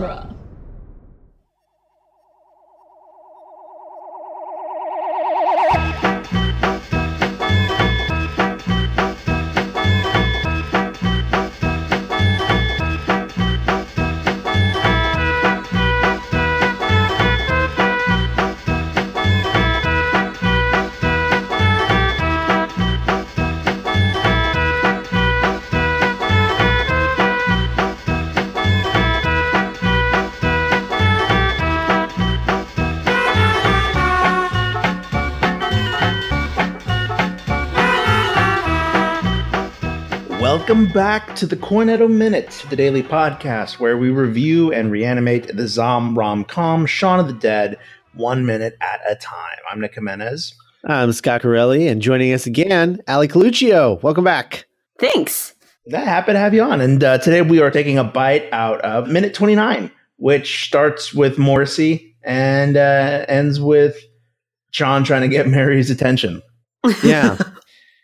genre. Welcome back to the Cornetto Minute, the daily podcast where we review and reanimate the Zom rom com Shaun of the Dead one minute at a time. I'm Nick Jimenez. I'm Scott Corelli, and joining us again, Ali Colluccio. Welcome back. Thanks. That happy to have you on. And uh, today we are taking a bite out of minute 29, which starts with Morrissey and uh, ends with John trying to get Mary's attention. Yeah.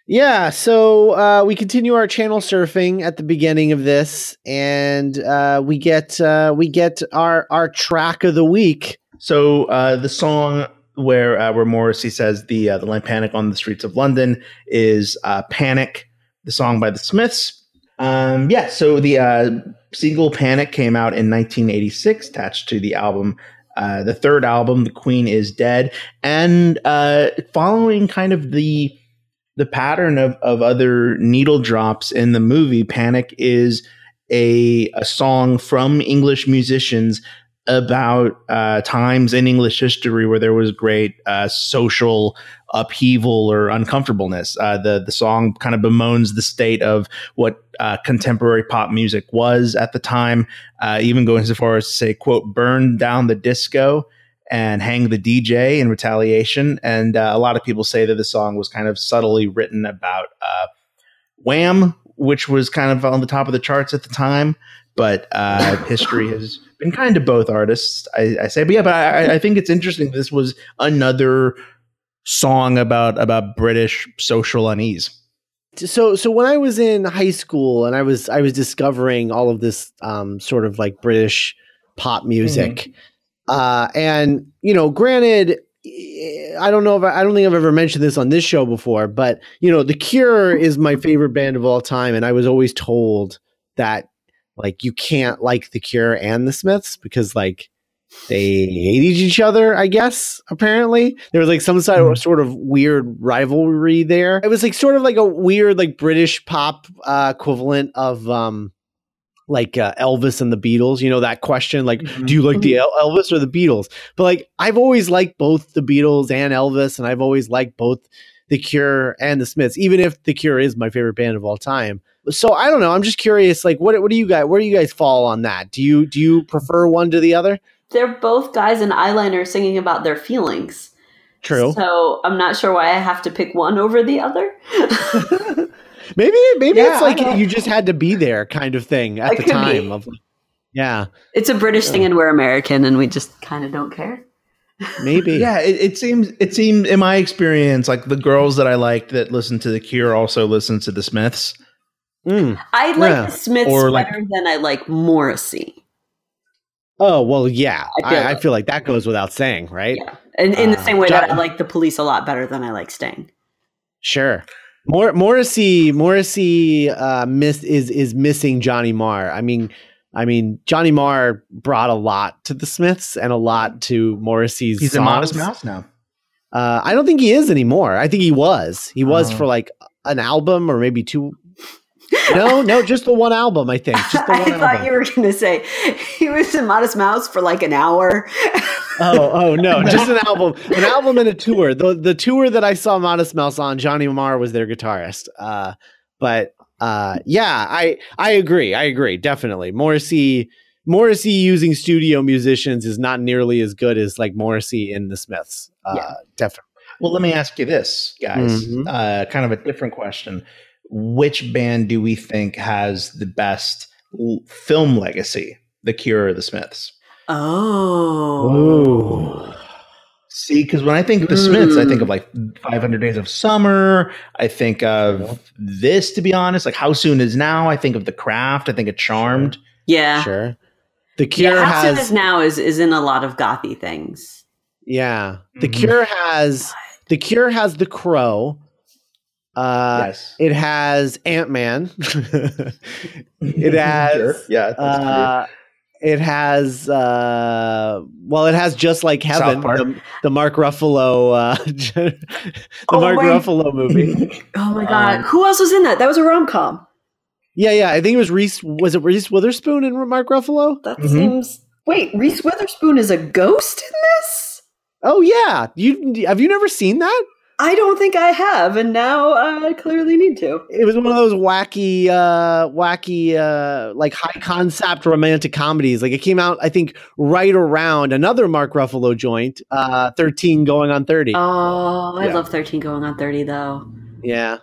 Yeah, so uh, we continue our channel surfing at the beginning of this, and uh, we get uh, we get our our track of the week. So uh, the song where uh, where Morrissey says the uh, the line "Panic on the Streets of London" is "Panic," the song by the Smiths. Um, yeah, so the single "Panic" came out in 1986, attached to the album uh, the third album, The Queen is Dead, and uh, following kind of the the pattern of, of other needle drops in the movie, Panic is a, a song from English musicians about uh, times in English history where there was great uh, social upheaval or uncomfortableness. Uh, the the song kind of bemoans the state of what uh, contemporary pop music was at the time, uh, even going so far as to say, "quote burn down the disco." And hang the DJ in retaliation. And uh, a lot of people say that the song was kind of subtly written about uh, Wham, which was kind of on the top of the charts at the time. But uh, history has been kind to both artists, I, I, say. But yeah, but I, I think it's interesting. This was another song about about British social unease. So so when I was in high school and I was I was discovering all of this um, sort of like British pop music. Mm-hmm uh, and you know, granted, I don't know if I, I, don't think I've ever mentioned this on this show before, but you know, The Cure is my favorite band of all time, and I was always told that like you can't like The Cure and the Smiths because like they hated each other. I guess apparently there was like some sort of, mm-hmm. sort of weird rivalry there. It was like sort of like a weird like British pop uh, equivalent of um like uh, Elvis and the Beatles, you know, that question, like, mm-hmm. do you like the mm-hmm. El- Elvis or the Beatles? But like, I've always liked both the Beatles and Elvis, and I've always liked both the Cure and the Smiths, even if the Cure is my favorite band of all time. So I don't know. I'm just curious, like, what what do you guys, where do you guys fall on that? Do you do you prefer one to the other? They're both guys in eyeliner singing about their feelings. True. So I'm not sure why I have to pick one over the other. Maybe maybe yeah, it's like you just had to be there kind of thing at it the time of yeah. It's a British thing and we're American and we just kind of don't care. Maybe. yeah, it, it, seems it seemed in my experience like the girls that I liked that listened to the Cure also listened to the Smiths. Mm, I like yeah. the Smiths or better like, than I like Morrissey. Oh well, yeah. I feel, I, I feel, like that goes without saying, right? Yeah, and in uh, the same way that I like the Police a lot better than I like Sting. Sure. Mor- Morrissey Morrissey uh, miss is is missing Johnny Marr. I mean, I mean Johnny Marr brought a lot to the Smiths and a lot to Morrissey's. He's songs. a Modest Mouse now. Uh, I don't think he is anymore. I think he was. He was uh, for like an album or maybe two no, no, just the one album. I think. Just the one I album. thought you were going to say he was a Modest Mouse for like an hour. Oh, oh no, just an album, an album and a tour. The the tour that I saw Modest Mouse on, Johnny Marr was their guitarist. Uh, but uh, yeah, I I agree. I agree definitely. Morrissey Morrissey using studio musicians is not nearly as good as like Morrissey in the Smiths. Uh, yeah. definitely. Well, let me ask you this, guys. Mm-hmm. Uh, kind of a different question which band do we think has the best film legacy, The Cure or The Smiths? Oh. Ooh. See, because when I think of the Smiths, I think of like 500 Days of Summer. I think of this, to be honest, like How Soon Is Now. I think of The Craft. I think of Charmed. Yeah. Sure. The Cure yeah, has is now is is in a lot of gothy things. Yeah, The mm-hmm. Cure has The Cure has The Crow. Uh, yes. It has Ant Man. it has sure. yeah. Uh, it has uh, well, it has just like heaven, the, the, Mark Ruffalo, uh, the oh Mark my, Ruffalo movie. Oh my god, um, who else was in that? That was a rom com. Yeah, yeah, I think it was Reese. Was it Reese Witherspoon and Mark Ruffalo? That mm-hmm. seems. Wait, Reese Witherspoon is a ghost in this? Oh yeah, you have you never seen that? I don't think I have, and now I clearly need to. It was one of those wacky, uh, wacky, uh, like high concept romantic comedies. Like it came out, I think, right around another Mark Ruffalo joint, uh, Thirteen Going on Thirty. Oh, I yeah. love Thirteen Going on Thirty, though. Yeah,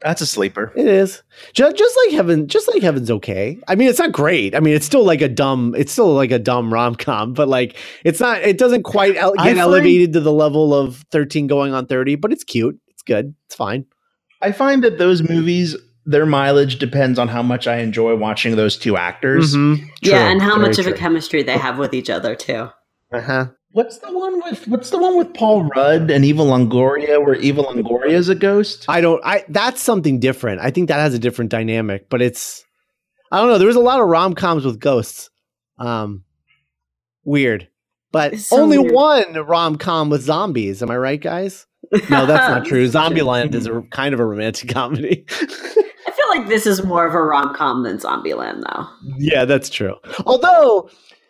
that's a sleeper. It is just, just like heaven. Just like heaven's okay. I mean, it's not great. I mean, it's still like a dumb. It's still like a dumb rom com, but like it's not. It doesn't quite get find, elevated to the level of thirteen going on thirty. But it's cute. It's good. It's fine. I find that those movies, their mileage depends on how much I enjoy watching those two actors. Mm-hmm. Yeah, and how much true. of a chemistry they have with each other too. Uh huh. What's the one with What's the one with Paul Rudd and Eva Longoria, where Eva Longoria is a ghost? I don't. I that's something different. I think that has a different dynamic, but it's. I don't know. There was a lot of rom coms with ghosts. Um, weird, but so only weird. one rom com with zombies. Am I right, guys? No, that's not true. Zombieland is a kind of a romantic comedy. I feel like this is more of a rom com than Zombieland, though. Yeah, that's true. Although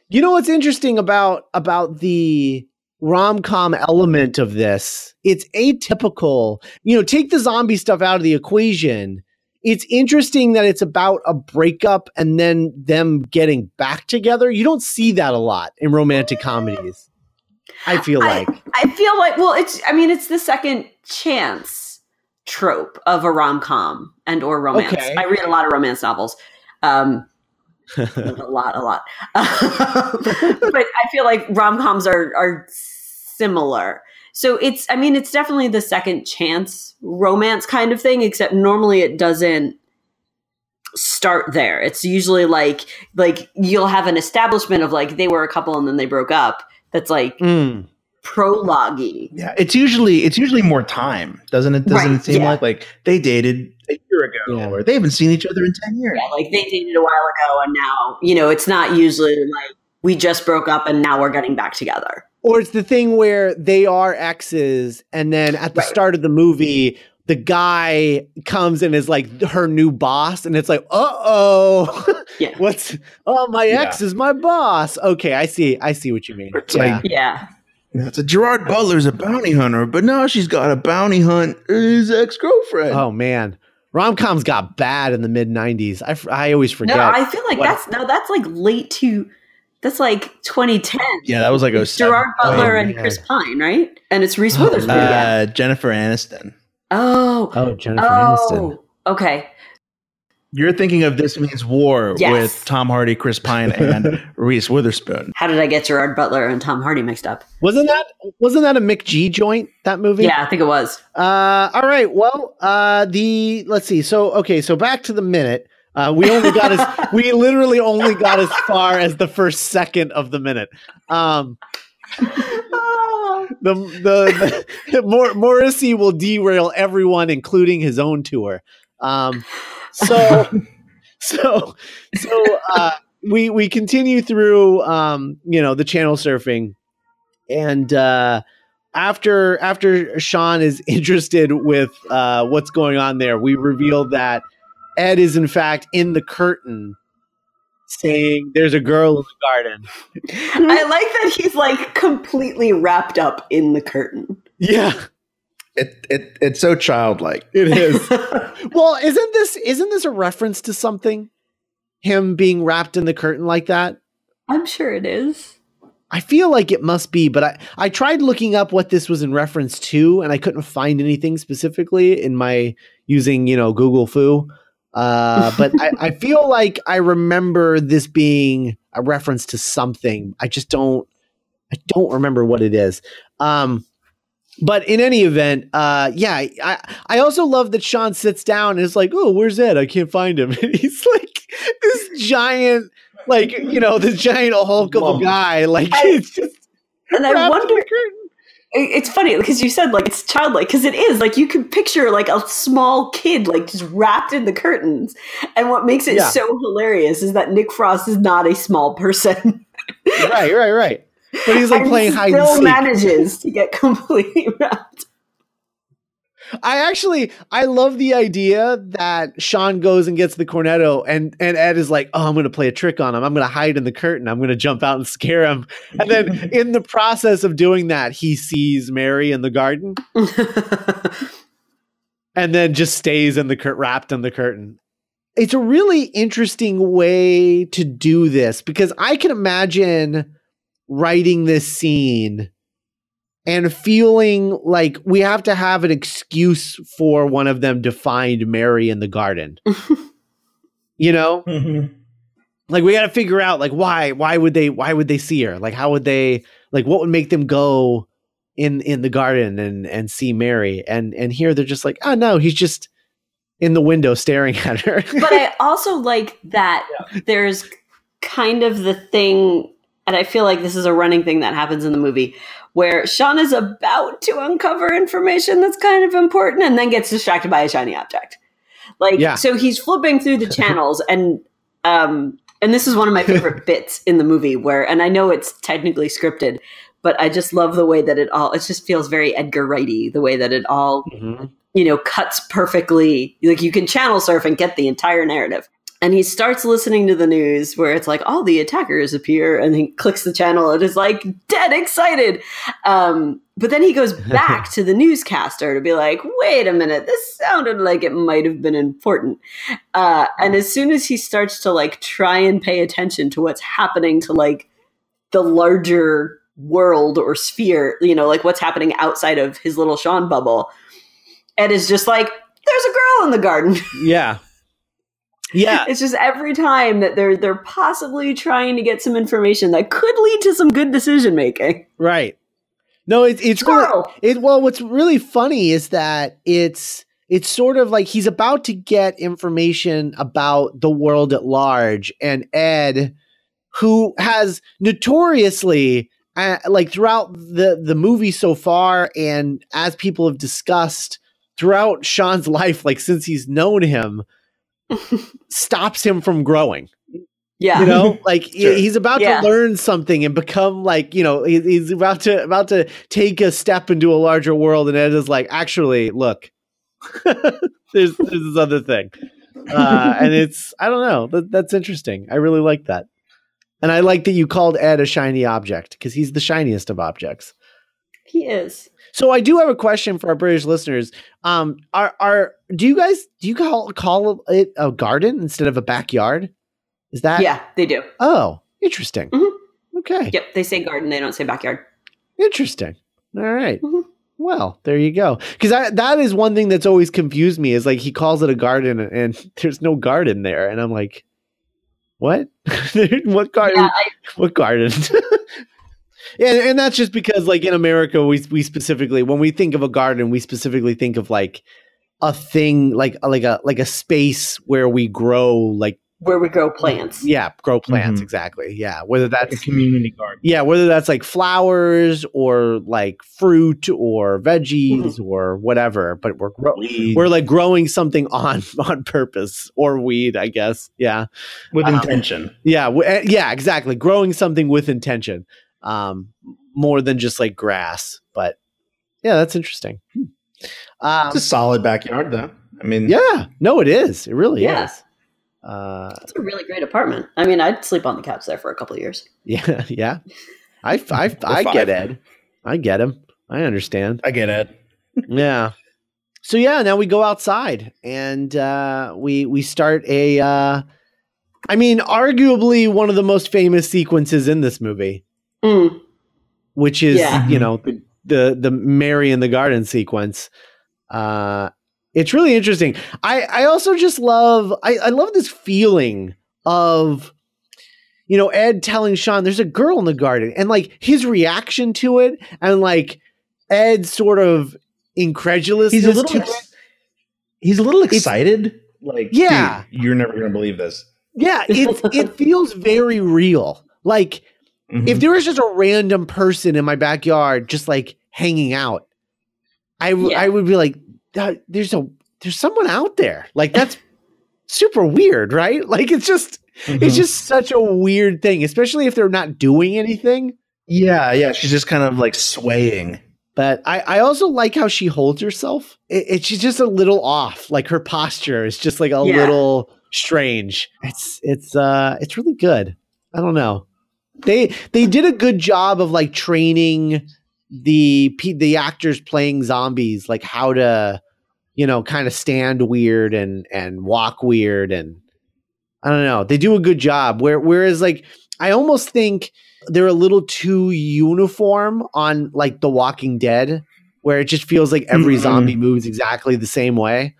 you know what's interesting about about the rom-com element of this? It's atypical. You know, take the zombie stuff out of the equation. It's interesting that it's about a breakup and then them getting back together. You don't see that a lot in romantic comedies. I feel like. I, I feel like well, it's I mean, it's the second chance trope of a rom-com and or romance. Okay. I read a lot of romance novels. Um, a lot, a lot. but I feel like rom coms are are similar. So it's, I mean, it's definitely the second chance romance kind of thing, except normally it doesn't start there. It's usually like like you'll have an establishment of like they were a couple and then they broke up. That's like mm. Prologue Yeah, it's usually it's usually more time, doesn't it? Doesn't right, it seem yeah. like like they dated a year ago, yeah. or they haven't seen each other in 10 years. Yeah, like they dated a while ago, and now, you know, it's not usually like we just broke up and now we're getting back together. Or it's the thing where they are exes, and then at the right. start of the movie, the guy comes and is like her new boss, and it's like, uh oh, yeah. what's oh my ex yeah. is my boss. Okay, I see, I see what you mean. It's yeah. like, yeah. It's a Gerard Butler's a bounty hunter, but now she's got a bounty hunt his ex girlfriend. Oh man, rom coms got bad in the mid '90s. I, I always forget. No, I feel like that's no, that's like late to. That's like 2010. Yeah, that was like a Gerard Butler oh, and Chris Pine, right? And it's Reese Witherspoon. Uh, Jennifer Aniston. Oh, oh, Jennifer oh, Aniston. Okay, you're thinking of This Means War yes. with Tom Hardy, Chris Pine, and Reese Witherspoon. How did I get Gerard Butler and Tom Hardy mixed up? Wasn't that wasn't that a McG joint? That movie? Yeah, I think it was. Uh, all right. Well, uh, the let's see. So okay, so back to the minute. Uh, we only got as we literally only got as far as the first second of the minute. Um, the the, the Mor- Morrissey will derail everyone, including his own tour. Um, so so so uh, we we continue through um, you know the channel surfing and uh, after after Shaun is interested with uh, what's going on there, we reveal that Ed is in fact in the curtain saying there's a girl in the garden. I like that he's like completely wrapped up in the curtain. Yeah it, it it's so childlike. It is. well, isn't this isn't this a reference to something? Him being wrapped in the curtain like that? I'm sure it is. I feel like it must be, but I, I tried looking up what this was in reference to, and I couldn't find anything specifically in my using, you know, Google Fu. Uh, but I, I feel like I remember this being a reference to something. I just don't I don't remember what it is. Um, but in any event, uh, yeah, I I also love that Shaun sits down and is like, "Oh, where's Ed? I can't find him." And he's like this giant like you know this giant hulk of a guy. Like I, it's just and I wonder. It's funny because you said like it's childlike because it is like you can picture like a small kid like just wrapped in the curtains, and what makes it yeah. so hilarious is that Nick Frost is not a small person. right, right, right. But he's like playing hide and seek. manages to get completely wrapped. I actually I love the idea that Shaun goes and gets the cornetto and and Ed is like, "Oh, I'm going to play a trick on him. I'm going to hide in the curtain. I'm going to jump out and scare him." And then in the process of doing that, he sees Mary in the garden. and then just stays in the cur- wrapped in the curtain. It's a really interesting way to do this because I can imagine writing this scene and feeling like we have to have an excuse for one of them to find Mary in the garden. you know? Mm-hmm. Like we got to figure out like why why would they why would they see her? Like how would they like what would make them go in in the garden and and see Mary? And and here they're just like, "Oh no, he's just in the window staring at her." but I also like that yeah. there's kind of the thing and I feel like this is a running thing that happens in the movie where Shaun is about to uncover information that's kind of important and then gets distracted by a shiny object. Like, yeah. so he's flipping through the channels and, um, and this is one of my favorite bits in the movie where, and I know it's technically scripted, but I just love the way that it all, it just feels very Edgar Wrighty, the way that it all, mm-hmm. you know, cuts perfectly. Like you can channel surf and get the entire narrative and he starts listening to the news where it's like all the attackers appear and he clicks the channel and is like dead excited. Um, but then he goes back to the newscaster to be like wait a minute this sounded like it might have been important. Uh, and as soon as he starts to like try and pay attention to what's happening to like the larger world or sphere you know like what's happening outside of his little Shaun bubble ed is just like there's a girl in the garden. Yeah yeah. It's just every time that they're they're possibly trying to get some information that could lead to some good decision making. Right. No, it, it's really, it well what's really funny is that it's it's sort of like he's about to get information about the world at large and Ed who has notoriously uh, like throughout the the movie so far and as people have discussed throughout Shaun's life like since he's known him stops him from growing. Yeah. You know, like sure. he's about yeah. to learn something and become like, you know, he's about to about to take a step into a larger world and Ed is like, actually, look. there's there's this other thing. Uh, and it's I don't know. That, that's interesting. I really like that. And I like that you called Ed a shiny object because he's the shiniest of objects. He is. So I do have a question for our British listeners. Um, are are do you guys do you call call it a garden instead of a backyard? Is that yeah? They do. Oh, interesting. Mm-hmm. Okay. Yep, they say garden. They don't say backyard. Interesting. All right. mm-hmm. Well, there you go. Because that is one thing that's always confused me. Is like he calls it a garden, and there's no garden there, and I'm like, what? what garden? Yeah, I, what garden? Yeah, and that's just because like in America we we specifically when we think of a garden, we specifically think of like a thing like like a like a space where we grow like where we grow plants. Yeah, grow plants mm-hmm. exactly. Yeah, whether that's like a community garden. Yeah, whether that's like flowers or like fruit or veggies mm-hmm. or whatever, but we're gro- we're like growing something on on purpose or weed, I guess. Yeah, with um, intention. Yeah, w- eh, yeah, exactly. Growing something with intention um, more than just like grass. But yeah, that's interesting. Hmm. Um, it's a solid backyard, though. I mean, yeah, no, it is. It really yeah. is. Uh, it's a really great apartment. I mean, I'd sleep on the couch there for a couple of years. Yeah, yeah. I, I, I get Ed. I get him. I understand. I get Ed. yeah. So yeah, now we go outside and uh, we we start a. Uh, I mean, arguably one of the most famous sequences in this movie. Mm. Which is, yeah. you know, the, the the Mary in the garden sequence. Uh it's really interesting. I I also just love I, I love this feeling of you know Ed telling Shaun there's a girl in the garden and like his reaction to it and like Ed sort of incredulous. He's a little ex- he's a little excited. It's, like, yeah, you're never gonna believe this. Yeah, it it feels very real. Like mm-hmm. if there was just a random person in my backyard just like hanging out, I w- yeah. I would be like, there's a there's someone out there. Like that's super weird, right? Like it's just mm-hmm. it's just such a weird thing, especially if they're not doing anything. Yeah, yeah, she's just kind of like swaying. But I, I also like how she holds herself. It, it, she's just a little off. Like her posture is just like a yeah. little strange. It's it's uh it's really good. I don't know. They they did a good job of like training the the actors playing zombies like how to you know kind of stand weird and and walk weird and I don't know. They do a good job. Where whereas like I almost think they're a little too uniform on like The Walking Dead, where it just feels like every mm-hmm. zombie moves exactly the same way.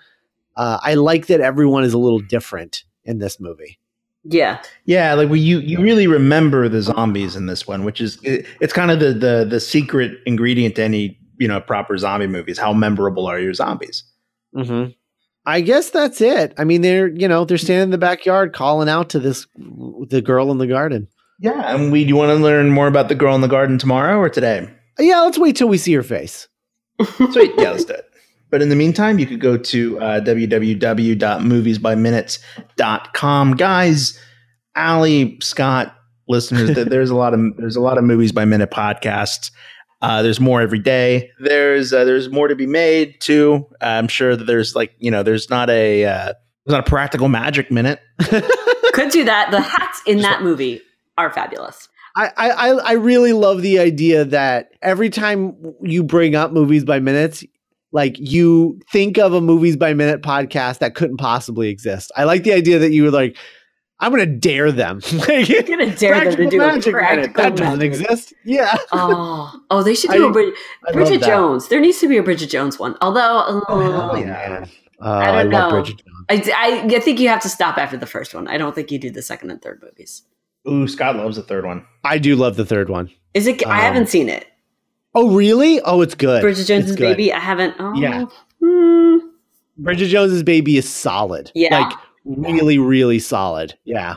Uh, I like that everyone is a little different in this movie. Yeah, yeah. Like well, you you really remember the zombies in this one, which is it, it's kind of the the the secret ingredient to any you know proper zombie movies. How memorable are your zombies? Mm-hmm. I guess that's it. I mean, they're you know they're standing in the backyard calling out to this the girl in the garden. Yeah, and we do you want to learn more about the girl in the garden tomorrow or today? Yeah, let's wait till we see her face. Sweet, yeah, let's do it. But in the meantime, you could go to uh, www.moviesbyminutes.com. Guys, Ali, Scott, listeners, there's a lot of there's a lot of movies by minute podcasts. Uh, there's more every day. There's uh, there's more to be made too. I'm sure that there's like you know there's not a uh, there's not a practical magic minute. Could do that. The hats in that movie are fabulous. I, I I really love the idea that every time you bring up movies by minutes, like you think of a movies by minute podcast that couldn't possibly exist. I like the idea that you were like, I'm gonna dare them. like, You're gonna dare them to do a practical That doesn't exist. Yeah. oh, oh, they should do I, a Brid- Bridget Jones. There needs to be a Bridget Jones one. Although, uh, oh, yeah. Uh, I don't I know. I, I, I think you have to stop after the first one. I don't think you do the second and third movies. Ooh, Scott loves the third one. I do love the third one. Is it? Um, I haven't seen it. Oh, really? Oh, it's good. Bridget Jones's Baby. I haven't. Oh. Yeah. Hmm. Bridget Jones's Baby is solid. Yeah. Like really, really solid. Yeah.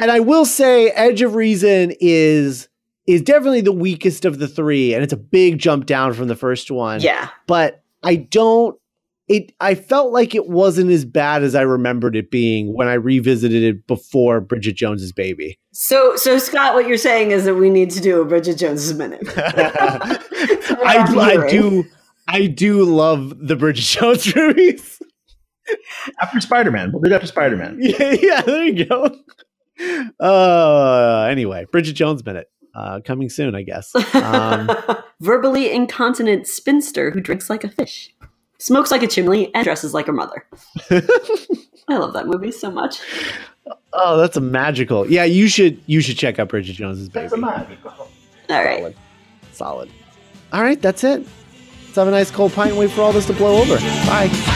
And I will say, Edge of Reason is is definitely the weakest of the three, and it's a big jump down from the first one. Yeah. But I don't it I felt like it wasn't as bad as I remembered it being when I revisited it before Bridget Jones's Baby. So, so Scott, what you're saying is that we need to do a Bridget Jones's minute. I, I do, I do love the Bridget Jones movies. After Spider Man, we'll do it after Spider Man. Yeah, yeah, there you go. Uh, anyway, Bridget Jones minute. Uh, coming soon, I guess. Um, Verbally incontinent spinster who drinks like a fish smokes like a chimney, and dresses like her mother. I love that movie so much. Oh, that's a magical. Yeah, you should you should check out Bridget Jones's Baby. That's a magical. All right. Solid. Solid. All right, that's it. Let's have a nice cold pint and wait for all this to blow over. Bye.